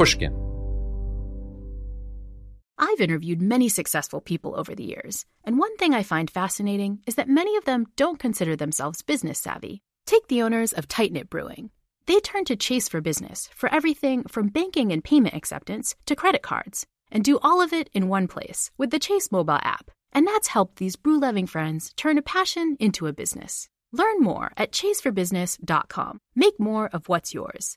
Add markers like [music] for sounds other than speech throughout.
Pushkin. I've interviewed many successful people over the years, and one thing I find fascinating is that many of them don't consider themselves business savvy. Take the owners of Tight Knit Brewing. They turned to Chase for Business for everything from banking and payment acceptance to credit cards, and do all of it in one place with the Chase mobile app. And that's helped these brew loving friends turn a passion into a business. Learn more at chaseforbusiness.com. Make more of what's yours.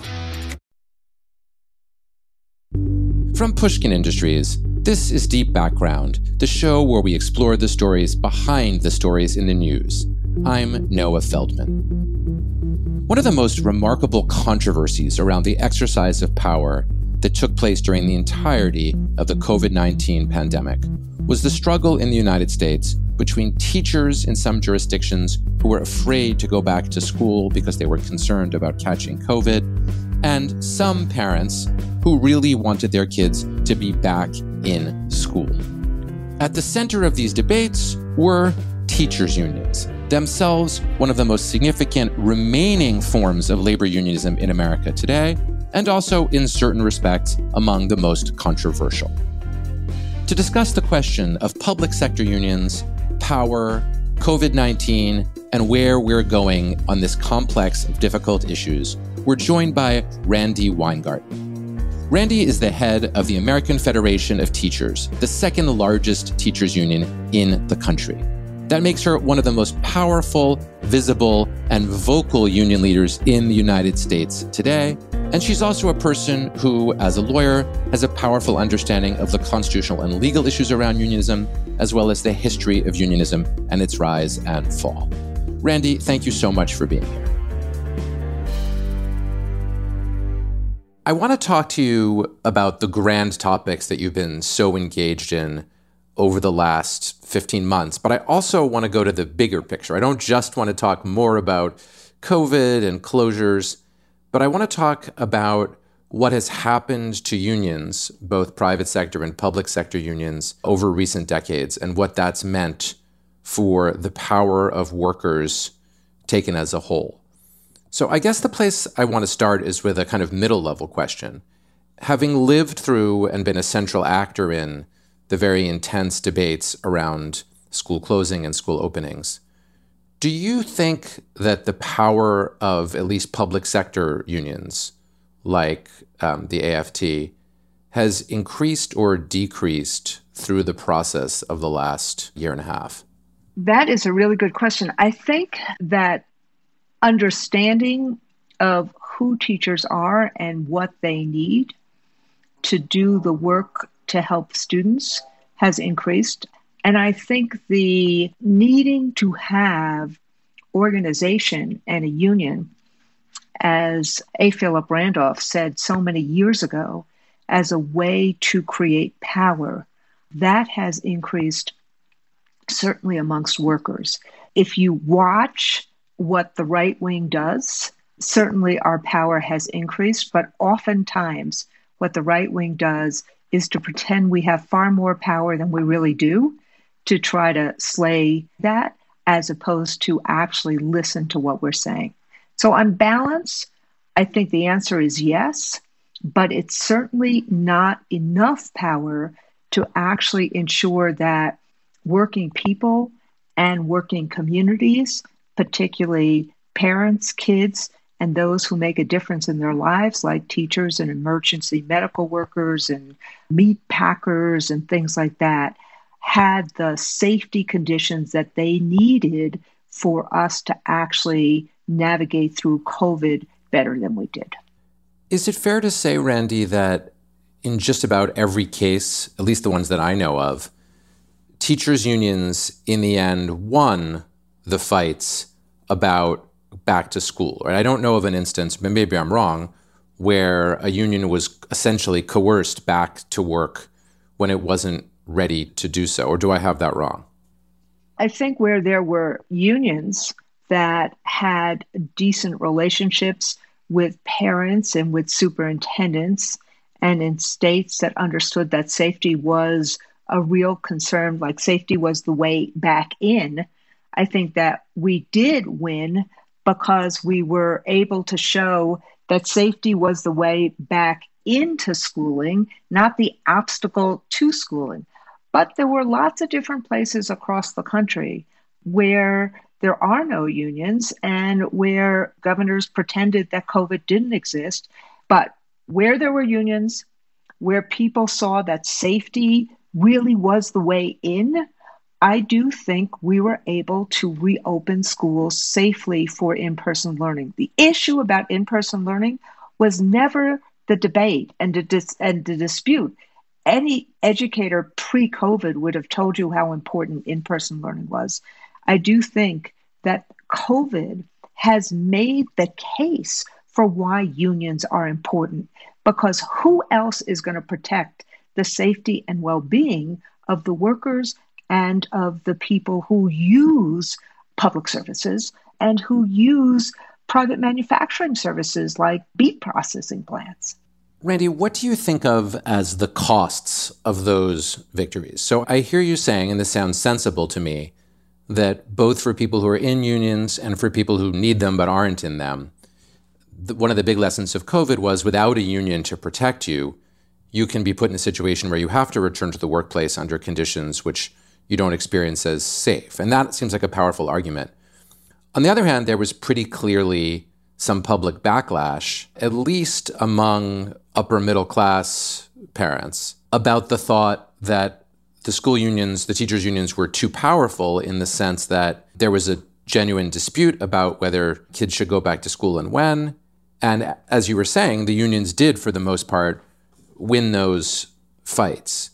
From Pushkin Industries, this is Deep Background, the show where we explore the stories behind the stories in the news. I'm Noah Feldman. One of the most remarkable controversies around the exercise of power that took place during the entirety of the COVID 19 pandemic was the struggle in the United States between teachers in some jurisdictions who were afraid to go back to school because they were concerned about catching COVID, and some parents who really wanted their kids to be back in school. At the center of these debates were teachers' unions, themselves one of the most significant remaining forms of labor unionism in America today, and also in certain respects among the most controversial. To discuss the question of public sector unions, power, COVID 19, and where we're going on this complex of difficult issues, we're joined by Randi Weingarten. Randi is the head of the American Federation of Teachers, the second largest teachers union in the country. That makes her one of the most powerful, visible, and vocal union leaders in the United States today. And she's also a person who, as a lawyer, has a powerful understanding of the constitutional and legal issues around unionism, as well as the history of unionism and its rise and fall. Randi, thank you so much for being here. I want to talk to you about the grand topics that you've been so engaged in over the last 15 months, but I also want to go to the bigger picture. I don't just want to talk more about COVID and closures, but I want to talk about what has happened to unions, both private sector and public sector unions, over recent decades and what that's meant for the power of workers taken as a whole. So I guess the place I want to start is with a kind of middle level question. Having lived through and been a central actor in the very intense debates around school closing and school openings, do you think that the power of at least public sector unions like um, the AFT has increased or decreased through the process of the last year and a half? That is a really good question. I think that understanding of who teachers are and what they need to do the work to help students has increased. And I think the needing to have organization and a union, as A. Philip Randolph said so many years ago, as a way to create power, that has increased certainly amongst workers. If you watch what the right wing does. Certainly, our power has increased, but oftentimes, what the right wing does is to pretend we have far more power than we really do to try to slay that, as opposed to actually listen to what we're saying. So, on balance, I think the answer is yes, but it's certainly not enough power to actually ensure that working people and working communities, particularly parents, kids, and those who make a difference in their lives, like teachers and emergency medical workers and meat packers and things like that, had the safety conditions that they needed for us to actually navigate through COVID better than we did. Is it fair to say, Randi, that in just about every case, at least the ones that I know of, teachers' unions in the end won the fights about back to school? Right? I don't know of an instance, but maybe I'm wrong, where a union was essentially coerced back to work when it wasn't ready to do so. Or do I have that wrong? I think where there were unions that had decent relationships with parents and with superintendents, and in states that understood that safety was a real concern, like safety was the way back in. I think that we did win because we were able to show that safety was the way back into schooling, not the obstacle to schooling. But there were lots of different places across the country where there are no unions and where governors pretended that COVID didn't exist. But where there were unions, where people saw that safety really was the way in, I do think we were able to reopen schools safely for in person learning. The issue about in person learning was never the debate and the, dis- and the dispute. Any educator pre COVID would have told you how important in person learning was. I do think that COVID has made the case for why unions are important because who else is going to protect the safety and well being of the workers and of the people who use public services and who use private manufacturing services like beet processing plants? Randi, what do you think of as the costs of those victories? So I hear you saying, and this sounds sensible to me, that both for people who are in unions and for people who need them but aren't in them, the, one of the big lessons of COVID was without a union to protect you, you can be put in a situation where you have to return to the workplace under conditions which you don't experience as safe. And that seems like a powerful argument. On the other hand, there was pretty clearly some public backlash, at least among upper middle class parents, about the thought that the school unions, the teachers' unions were too powerful in the sense that there was a genuine dispute about whether kids should go back to school and when. And as you were saying, the unions did, for the most part, win those fights.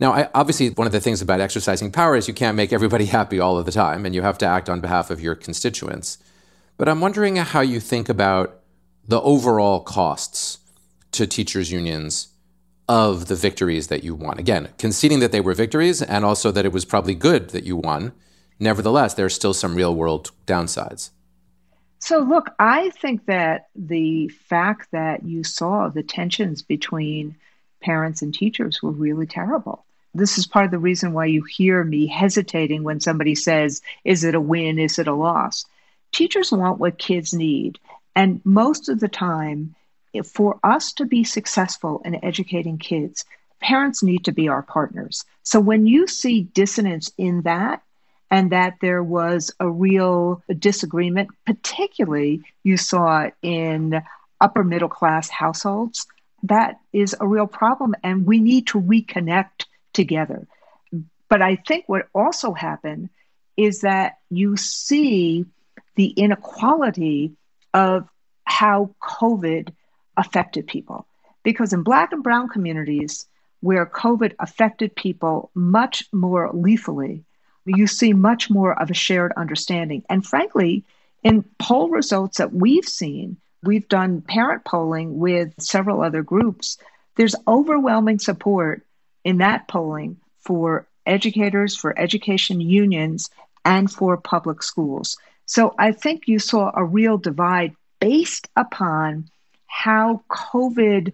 Now, I, obviously, one of the things about exercising power is you can't make everybody [laughs] happy all of the time, and you have to act on behalf of your constituents. But I'm wondering how you think about the overall costs to teachers' unions of the victories that you won. Again, conceding that they were victories and also that it was probably good that you won. Nevertheless, there are still some real world downsides. So, look, I think that the fact that you saw the tensions between parents and teachers were really terrible. This is part of the reason why you hear me hesitating when somebody says, Is it a win? Is it a loss? Teachers want what kids need. And most of the time, for us to be successful in educating kids, parents need to be our partners. So when you see dissonance in that, and that there was a real disagreement, particularly you saw in upper middle class households, that is a real problem. And we need to reconnect together. But I think what also happened is that you see the inequality of how COVID affected people. Because in Black and Brown communities, where COVID affected people much more lethally, you see much more of a shared understanding. And frankly, in poll results that we've seen, we've done parent polling with several other groups, there's overwhelming support in that polling for educators, for education unions, and for public schools. So I think you saw a real divide based upon how COVID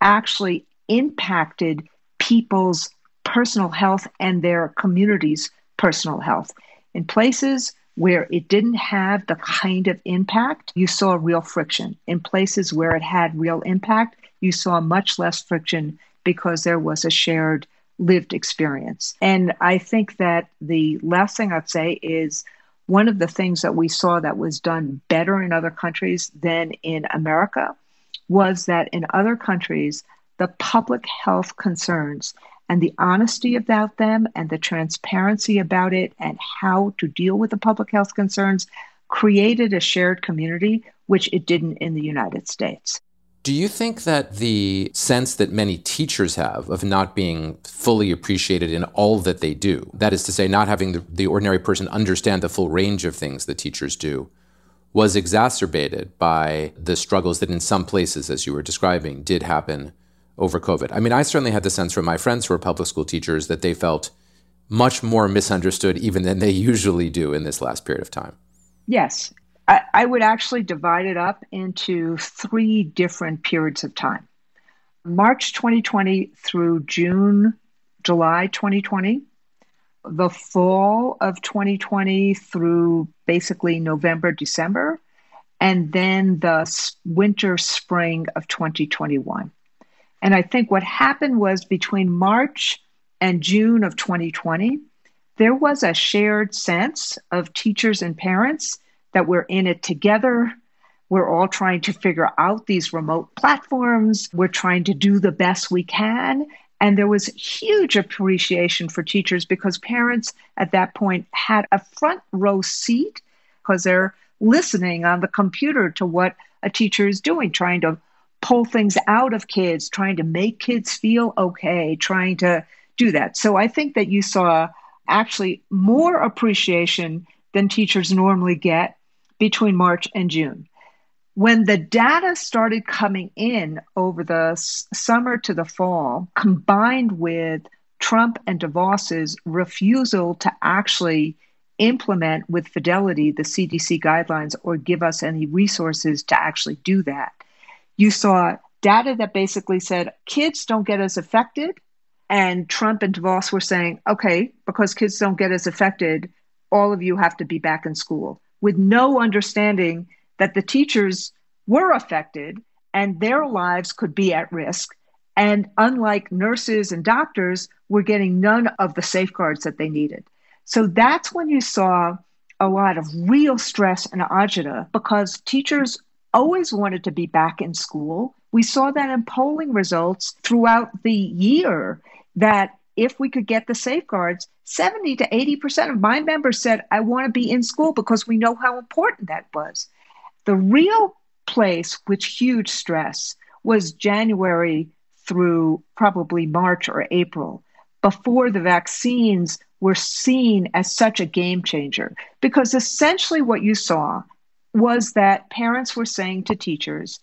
actually impacted people's personal health and their communities' personal health. In places where it didn't have the kind of impact, you saw real friction. In places where it had real impact, you saw much less friction because there was a shared lived experience. And I think that the last thing I'd say is one of the things that we saw that was done better in other countries than in America was that in other countries, the public health concerns and the honesty about them and the transparency about it and how to deal with the public health concerns created a shared community, which it didn't in the United States. Do you think that the sense that many teachers have of not being fully appreciated in all that they do, that is to say, not having the, the, ordinary person understand the full range of things that teachers do, was exacerbated by the struggles that in some places, as you were describing, did happen over COVID? I mean, I certainly had the sense from my friends who are public school teachers that they felt much more misunderstood even than they usually do in this last period of time. Yes, I, I would actually divide it up into three different periods of time March 2020 through June, July 2020, the fall of 2020 through basically November, December, and then the winter, spring of 2021. And I think what happened was between March and June of 2020, there was a shared sense of teachers and parents that we're in it together. We're all trying to figure out these remote platforms. We're trying to do the best we can. And there was huge appreciation for teachers because parents at that point had a front row seat because they're listening on the computer to what a teacher is doing, trying to pull things out of kids, trying to make kids feel okay, trying to do that. So I think that you saw actually more appreciation than teachers normally get between March and June. When the data started coming in over the summer to the fall, combined with Trump and DeVos's refusal to actually implement with fidelity the CDC guidelines or give us any resources to actually do that, you saw data that basically said kids don't get as affected. And Trump and DeVos were saying, okay, because kids don't get as affected, all of you have to be back in school with no understanding that the teachers were affected and their lives could be at risk. And unlike nurses and doctors, were getting none of the safeguards that they needed. So that's when you saw a lot of real stress and agita because teachers always wanted to be back in school. We saw that in polling results throughout the year that if we could get the safeguards, 70 to 80% of my members said, I want to be in school because we know how important that was. The real place with huge stress was January through probably March or April, before the vaccines were seen as such a game changer. Because essentially, what you saw was that parents were saying to teachers,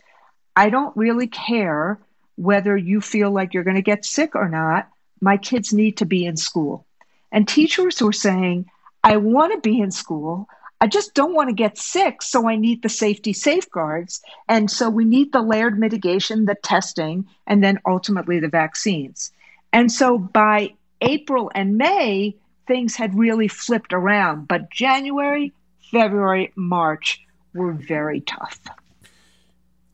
I don't really care whether you feel like you're going to get sick or not my kids need to be in school. And teachers were saying, I want to be in school. I just don't want to get sick, so I need the safety safeguards. And so we need the layered mitigation, the testing, and then ultimately the vaccines. And so by April and May, things had really flipped around. But January, February, March were very tough.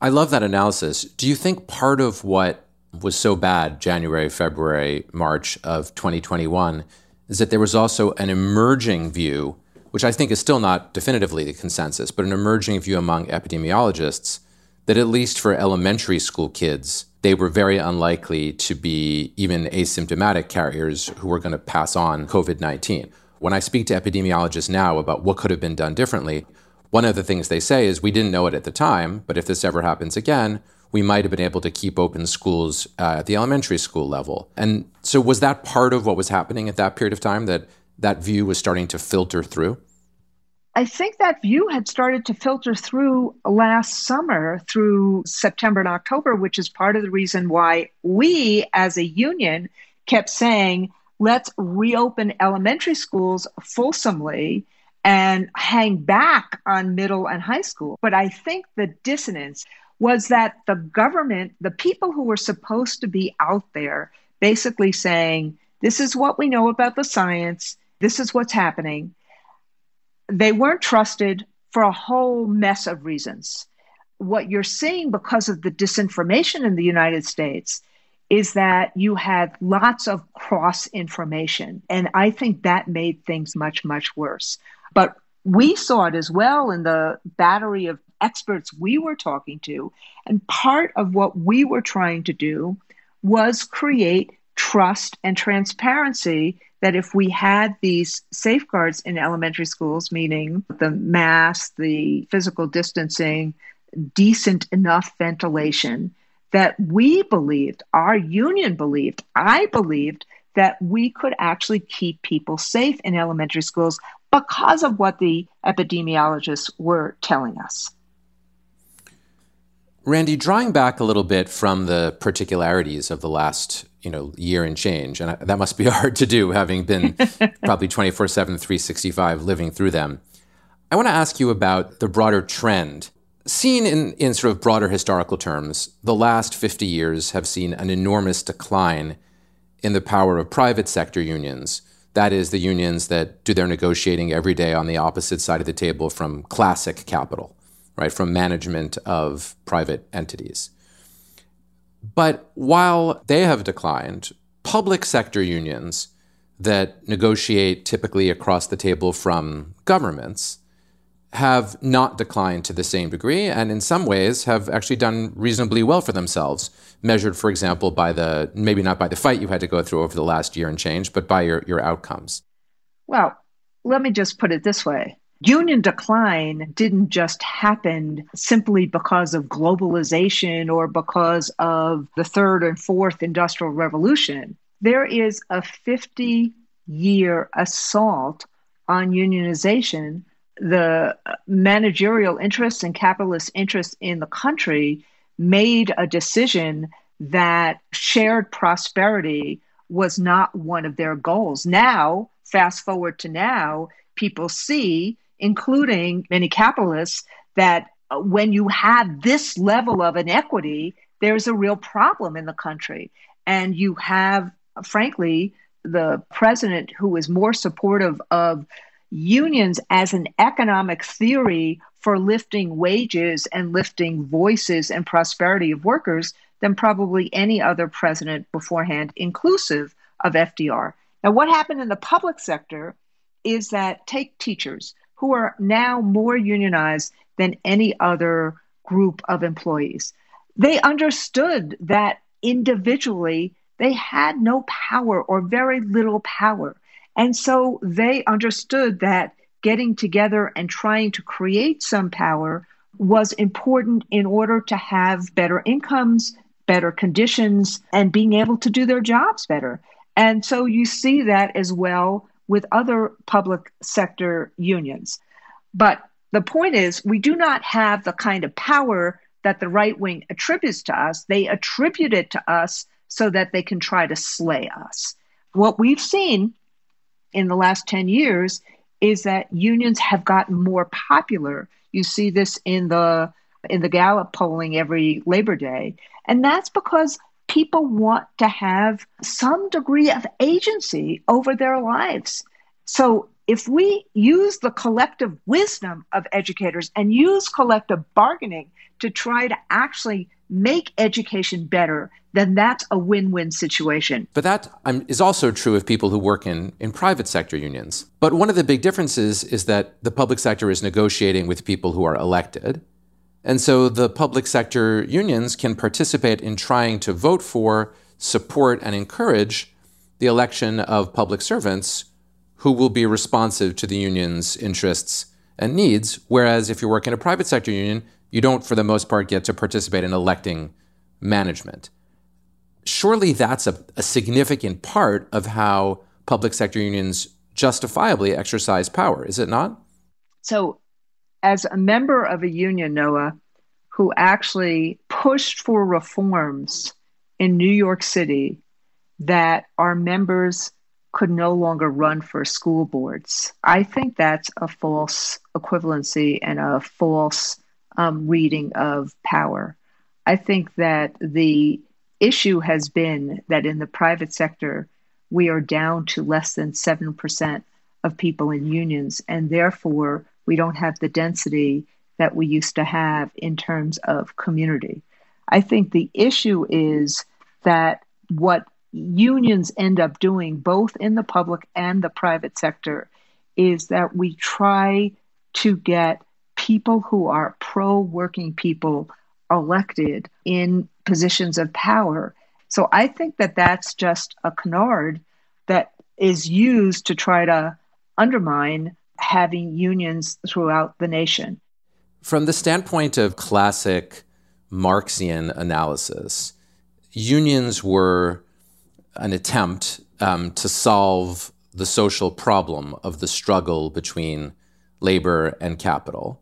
I love that analysis. Do you think part of what was so bad January, February, March of 2021 is that there was also an emerging view, which I think is still not definitively the consensus, but an emerging view among epidemiologists that at least for elementary school kids, they were very unlikely to be even asymptomatic carriers who were going to pass on COVID 19. When I speak to epidemiologists now about what could have been done differently, one of the things they say is we didn't know it at the time, but if this ever happens again, we might have been able to keep open schools uh, at the elementary school level. And so, was that part of what was happening at that period of time that that view was starting to filter through? I think that view had started to filter through last summer through September and October, which is part of the reason why we as a union kept saying, let's reopen elementary schools fulsomely and hang back on middle and high school. But I think the dissonance was that the government, the people who were supposed to be out there, basically saying, This is what we know about the science, this is what's happening. they weren't trusted for a whole mess of reasons. What you're seeing because of the disinformation in the United States is that you had lots of cross information. And I think that made things much, much worse. But we saw it as well in the battery of experts we were talking to. And part of what we were trying to do was create trust and transparency that if we had these safeguards in elementary schools, meaning the mask, the physical distancing, decent enough ventilation, that we believed, our union believed, I believed that we could actually keep people safe in elementary schools because of what the epidemiologists were telling us. Randi, drawing back a little bit from the particularities of the last you know year and change, and that must be [laughs] hard to do, having been [laughs] probably 24 7, 365 living through them. I want to ask you about the broader trend. Seen in, in sort of broader historical terms, the last 50 years have seen an enormous decline in the power of private sector unions that is, the unions that do their negotiating every day on the opposite side of the table from classic capital, right, from management of private entities. But while they have declined, public sector unions that negotiate typically across the table from governments have not declined to the same degree and in some ways have actually done reasonably well for themselves measured for example by the maybe not by the fight you had to go through over the last year and change but by your, your outcomes well let me just put it this way union decline didn't just happen simply because of globalization or because of the third and fourth industrial revolution there is a 50 year assault on unionization the managerial interests and capitalist interests in the country made a decision that shared prosperity was not one of their goals. Now, fast forward to now, people see, including many capitalists, that uh, when you have this level of inequity, there's a real problem in the country. And you have, frankly, the president who is more supportive of unions as an economic theory for lifting wages and lifting voices and prosperity of workers than probably any other president beforehand, inclusive of FDR. Now, what happened in the public sector is that take teachers who are now more unionized than any other group of employees. They understood that individually they had no power or very little power. And so they understood that getting together and trying to create some power was important in order to have better incomes, better conditions, and being able to do their jobs better. And so you see that as well with other public sector unions. But the point is, we do not have the kind of power that the right wing attributes to us. They attribute it to us so that they can try to slay us. What we've seen in the last 10 years is that unions have gotten more popular. You see this in the in the Gallup polling every Labor Day. And that's because people want to have some degree of agency over their lives. So if we use the collective wisdom of educators and use collective bargaining to try to actually make education better, then that's a win win situation. But that um, is also true of people who work in, in private sector unions. But one of the big differences is that the public sector is negotiating with people who are elected. And so the public sector unions can participate in trying to vote for, support, and encourage the election of public servants who will be responsive to the union's interests and needs. Whereas if you work in a private sector union, you don't, for the most part, get to participate in electing management. Surely that's a, a significant part of how public sector unions justifiably exercise power, is it not? So, as a member of a union, Noah, who actually pushed for reforms in New York City that our members could no longer run for school boards. I think that's a false equivalency and a false um, reading of power. I think that the issue has been that in the private sector, we are down to less than 7% of people in unions, and therefore we don't have the density that we used to have in terms of community. I think the issue is that what unions end up doing, both in the public and the private sector, is that we try to get people who are pro working people elected in positions of power. So I think that that's just a canard that is used to try to undermine having unions throughout the nation. From the standpoint of classic Marxian analysis, unions were an attempt um, to solve the social problem of the struggle between labor and capital.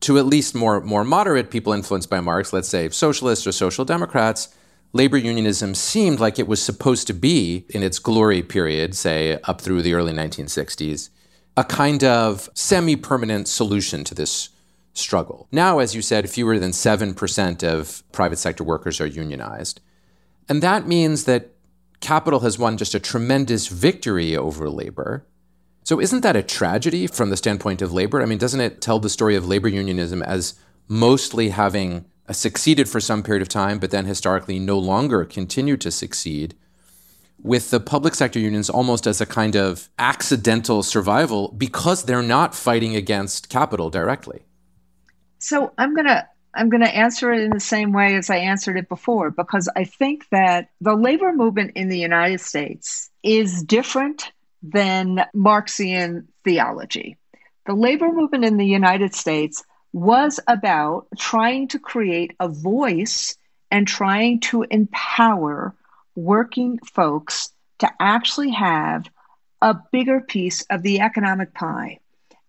To at least more, more moderate people influenced by Marx, let's say socialists or social democrats, labor unionism seemed like it was supposed to be, in its glory period, say up through the early 1960s, a kind of semi permanent solution to this struggle. Now, as you said, fewer than 7% of private sector workers are unionized. And that means that capital has won just a tremendous victory over labor. So, isn't that a tragedy from the standpoint of labor? I mean, doesn't it tell the story of labor unionism as mostly having succeeded for some period of time, but then historically no longer continued to succeed? With the public sector unions almost as a kind of accidental survival because they're not fighting against capital directly. So I'm going to I'm going to answer it in the same way as I answered it before, because I think that the labor movement in the United States is different than Marxian theology. The labor movement in the United States was about trying to create a voice and trying to empower working folks to actually have a bigger piece of the economic pie.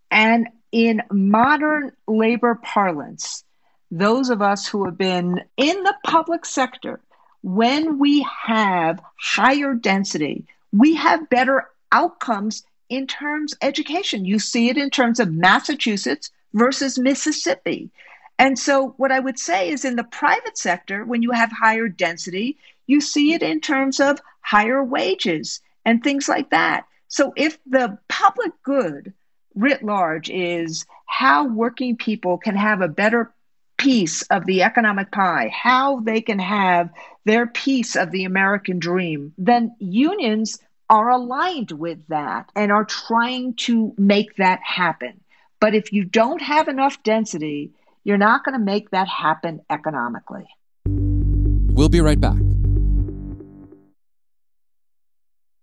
And in modern labor parlance, those of us who have been in the public sector, when we have higher density, we have better outcomes in terms education. You see it in terms of Massachusetts versus Mississippi. And so what I would say is in the private sector, when you have higher density, you see it in terms of higher wages and things like that. So if the public good writ large is how working people can have a better piece of the economic pie, how they can have their piece of the American dream, then unions are aligned with that and are trying to make that happen. But if you don't have enough density, you're not going to make that happen economically. We'll be right back.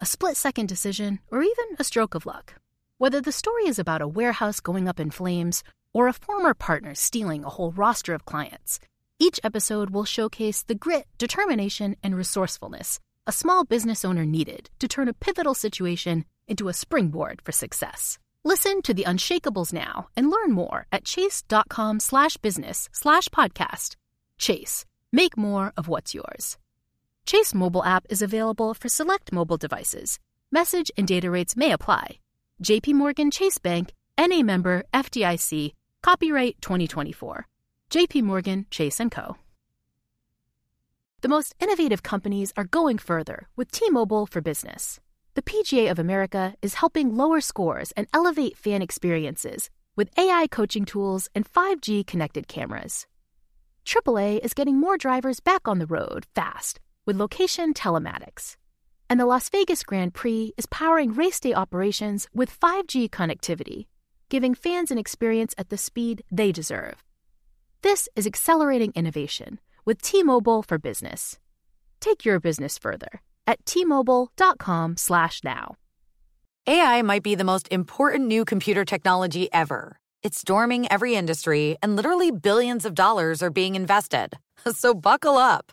a split second decision, or even a stroke of luck. Whether the story is about a warehouse going up in flames or a former partner stealing a whole roster of clients, each episode will showcase the grit, determination, and resourcefulness a small business owner needed to turn a pivotal situation into a springboard for success. Listen to the Unshakables now and learn more at chase.com slash business slash podcast. Chase, make more of what's yours. Chase mobile app is available for select mobile devices. Message and data rates may apply. JP Morgan Chase Bank, NA member FDIC, copyright 2024. JP Morgan Chase & Co. The most innovative companies are going further with T-Mobile for Business. The PGA of America is helping lower scores and elevate fan experiences with AI coaching tools and 5G connected cameras. AAA is getting more drivers back on the road fast with location telematics and the Las Vegas Grand Prix is powering race day operations with 5G connectivity, giving fans an experience at the speed they deserve. This is accelerating innovation with T-Mobile for Business. Take your business further at t-mobile.com/now. AI might be the most important new computer technology ever. It's storming every industry and literally billions of dollars are being invested. [laughs] So buckle up.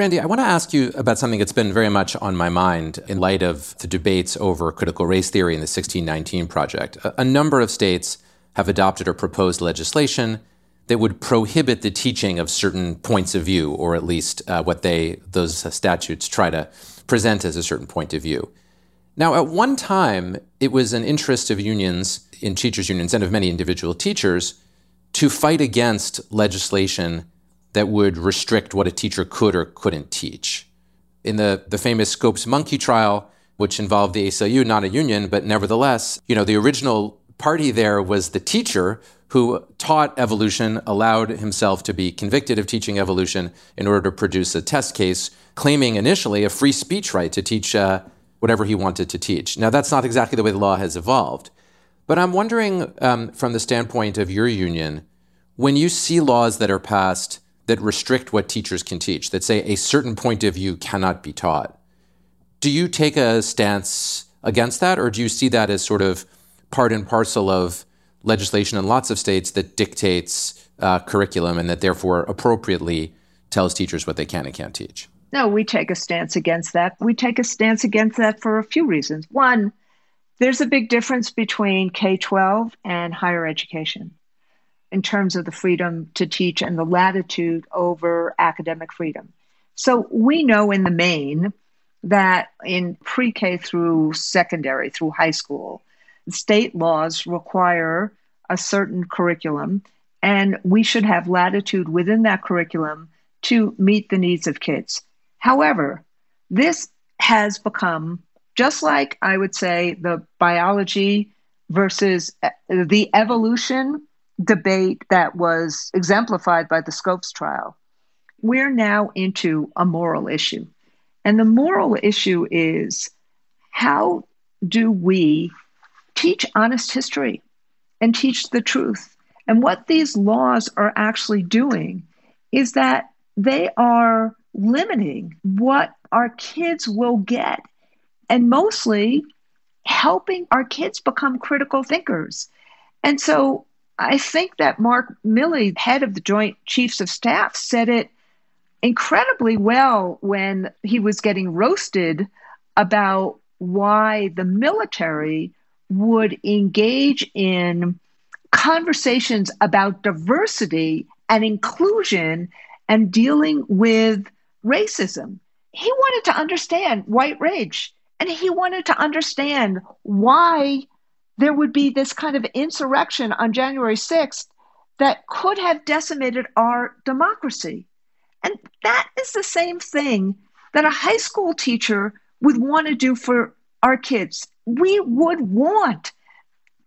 Randi, I want to ask you about something that's been very much on my mind in light of the debates over critical race theory in the 1619 Project. A, a number of states have adopted or proposed legislation that would prohibit the teaching of certain points of view, or at least uh, what they those statutes try to present as a certain point of view. Now, at one time, it was an interest of unions, in teachers' unions, and of many individual teachers to fight against legislation that would restrict what a teacher could or couldn't teach. In the, the famous Scopes Monkey trial, which involved the ACLU, not a union, but nevertheless, you know, the original party there was the teacher who taught evolution, allowed himself to be convicted of teaching evolution in order to produce a test case, claiming initially a free speech right to teach uh, whatever he wanted to teach. Now, that's not exactly the way the law has evolved. But I'm wondering, um, from the standpoint of your union, when you see laws that are passed that restrict what teachers can teach, that say a certain point of view cannot be taught. Do you take a stance against that, or do you see that as sort of part and parcel of legislation in lots of states that dictates uh, curriculum and that therefore appropriately tells teachers what they can and can't teach? No, we take a stance against that. We take a stance against that for a few reasons. One, there's a big difference between K 12 and higher education in terms of the freedom to teach and the latitude over academic freedom. So we know in the main that in pre K through secondary, through high school, state laws require a certain curriculum, and we should have latitude within that curriculum to meet the needs of kids. However, this has become just like I would say the biology versus the evolution debate that was exemplified by the Scopes trial, we're now into a moral issue. And the moral issue is how do we teach honest history and teach the truth? And what these laws are actually doing is that they are limiting what our kids will get and mostly helping our kids become critical thinkers. And so I think that Mark Milley, head of the Joint Chiefs of Staff, said it incredibly well when he was getting roasted about why the military would engage in conversations about diversity and inclusion and dealing with racism. He wanted to understand white rage and he wanted to understand why there would be this kind of insurrection on January 6th that could have decimated our democracy. And that is the same thing that a high school teacher would want to do for our kids. We would want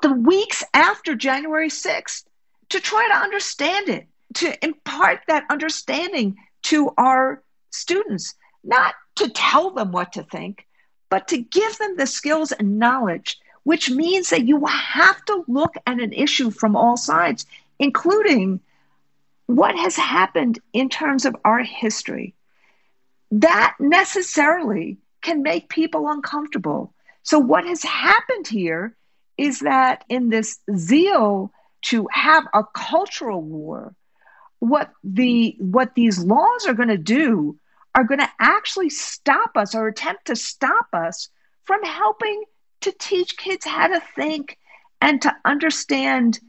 the weeks after January 6th to try to understand it, to impart that understanding to our students, not to tell them what to think, but to give them the skills and knowledge which means that you have to look at an issue from all sides, including what has happened in terms of our history. That necessarily can make people uncomfortable. So, what has happened here is that in this zeal to have a cultural war, what the what these laws are going to do are going to actually stop us or attempt to stop us from helping to teach kids how to think and to understand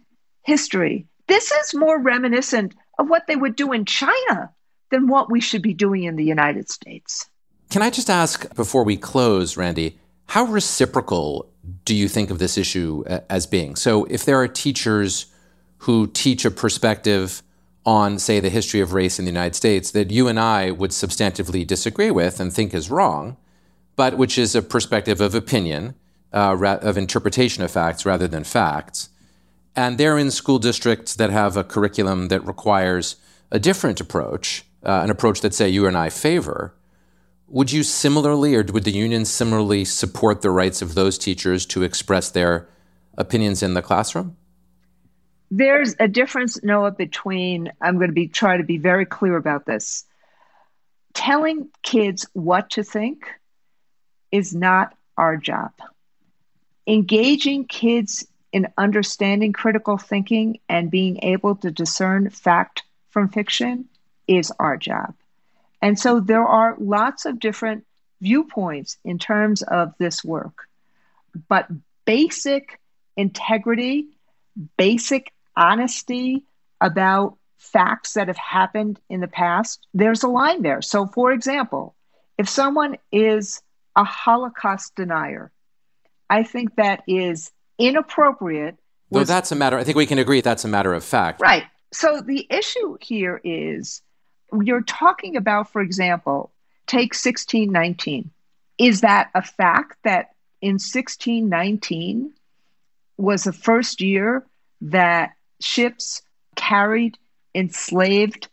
history. This is more reminiscent of what they would do in China than what we should be doing in the United States. Can I just ask before we close, Randi, how reciprocal do you think of this issue uh, as being? So, if there are teachers who teach a perspective on, say, the history of race in the United States that you and I would substantively disagree with and think is wrong, but which is a perspective of opinion, uh, of interpretation of facts rather than facts. And they're in school districts that have a curriculum that requires a different approach, uh, an approach that, say, you and I favor. Would you similarly, or would the union similarly support the rights of those teachers to express their opinions in the classroom? There's a difference, Noah, between I'm going to be try to be very clear about this. Telling kids what to think is not our job. Engaging kids in understanding critical thinking and being able to discern fact from fiction is our job. And so there are lots of different viewpoints in terms of this work. But basic integrity, basic honesty about facts that have happened in the past, there's a line there. So, for example, if someone is a Holocaust denier, I think that is inappropriate. Well, that's a matter, I think we can agree that's a matter of fact. Right. So, the issue here is you're talking about, for example, take 1619. Is that a fact that in 1619 was the first year that ships carried enslaved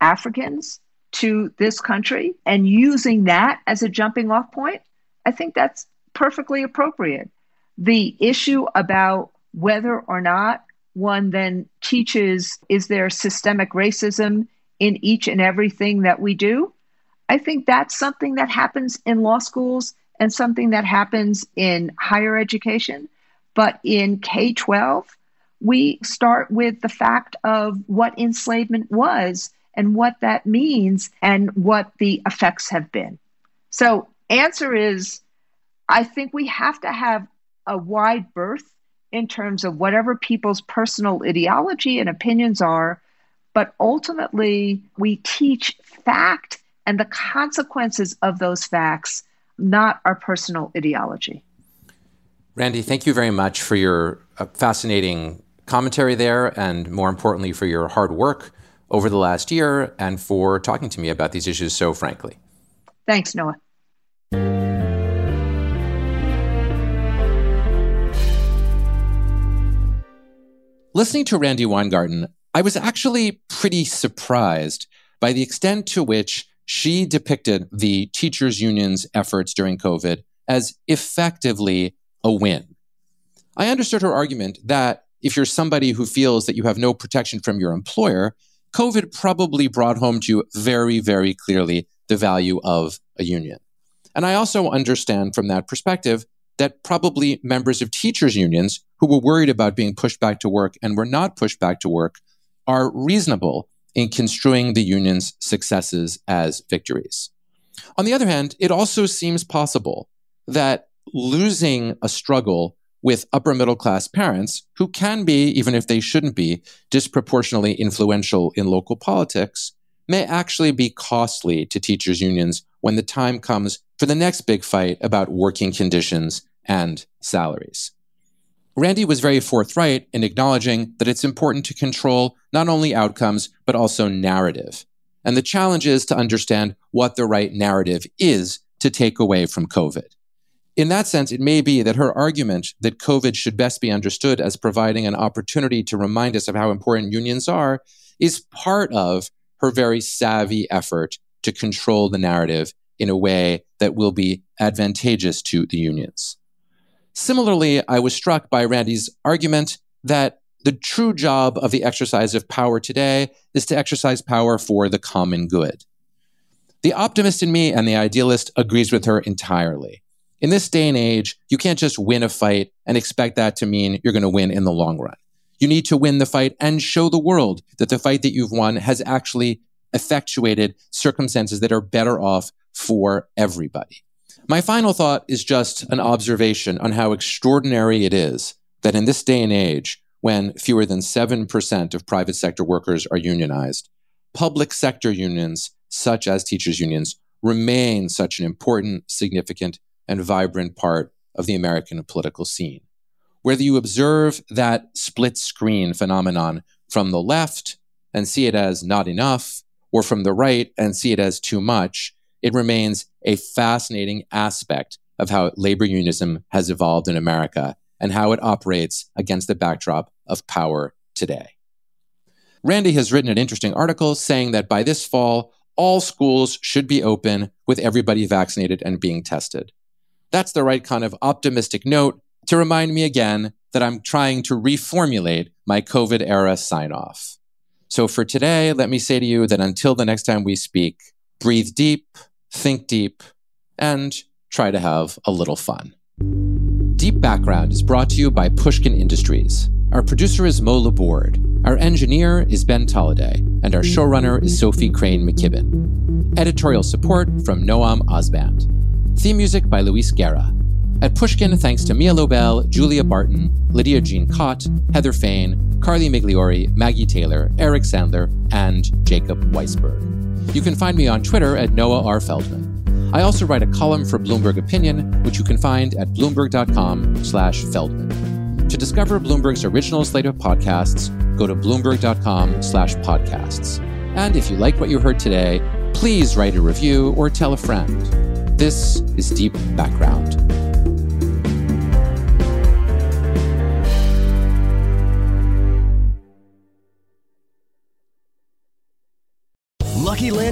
Africans to this country and using that as a jumping off point, I think that's perfectly appropriate. The issue about whether or not one then teaches is there systemic racism in each and everything that we do? I think that's something that happens in law schools and something that happens in higher education. But in K 12, we start with the fact of what enslavement was and what that means and what the effects have been. So, answer is I think we have to have a wide berth in terms of whatever people's personal ideology and opinions are, but ultimately we teach fact and the consequences of those facts, not our personal ideology. Randi, thank you very much for your uh, fascinating commentary there, and more importantly, for your hard work over the last year and for talking to me about these issues so frankly. Thanks, Noah. Listening to Randi Weingarten, I was actually pretty surprised by the extent to which she depicted the teachers' union's efforts during COVID as effectively a win. I understood her argument that if you're somebody who feels that you have no protection from your employer, COVID probably brought home to you very, very clearly the value of a union. And I also understand from that perspective that probably members of teachers' unions who were worried about being pushed back to work and were not pushed back to work are reasonable in construing the union's successes as victories. On the other hand, it also seems possible that losing a struggle with upper middle class parents who can be, even if they shouldn't be, disproportionately influential in local politics may actually be costly to teachers' unions when the time comes for the next big fight about working conditions and salaries. Randi was very forthright in acknowledging that it's important to control not only outcomes, but also narrative. And the challenge is to understand what the right narrative is to take away from COVID in that sense, it may be that her argument that COVID should best be understood as providing an opportunity to remind us of how important unions are is part of her very savvy effort to control the narrative in a way that will be advantageous to the unions. Similarly, I was struck by Randi's argument that the true job of the exercise of power today is to exercise power for the common good. The optimist in me and the idealist agrees with her entirely. In this day and age, you can't just win a fight and expect that to mean you're going to win in the long run. You need to win the fight and show the world that the fight that you've won has actually effectuated circumstances that are better off for everybody. My final thought is just an observation on how extraordinary it is that in this day and age, when fewer than 7% of private sector workers are unionized, public sector unions, such as teachers' unions, remain such an important, significant, and vibrant part of the American political scene. Whether you observe that split screen phenomenon from the left and see it as not enough, or from the right and see it as too much, it remains a fascinating aspect of how labor unionism has evolved in America and how it operates against the backdrop of power today. Randi has written an interesting article saying that by this fall, all schools should be open with everybody vaccinated and being tested. That's the right kind of optimistic note to remind me again that I'm trying to reformulate my COVID era sign off. So for today, let me say to you that until the next time we speak, breathe deep, think deep, and try to have a little fun. Deep Background is brought to you by Pushkin Industries. Our producer is Mo Laborde. Our engineer is Ben Tolliday. And our showrunner is Sophie Crane McKibben. Editorial support from Noam Osband. Theme music by Luis Guerra. At Pushkin, thanks to Mia Lobel, Julia Barton, Lydia Jean Cott, Heather Fain, Carly Migliori, Maggie Taylor, Eric Sandler, and Jacob Weisberg. You can find me on Twitter at Noah R. Feldman. I also write a column for Bloomberg Opinion, which you can find at bloomberg.com slash Feldman. To discover Bloomberg's original slate of podcasts, go to bloomberg.com slash podcasts. And if you like what you heard today, please write a review or tell a friend. This is Deep Background.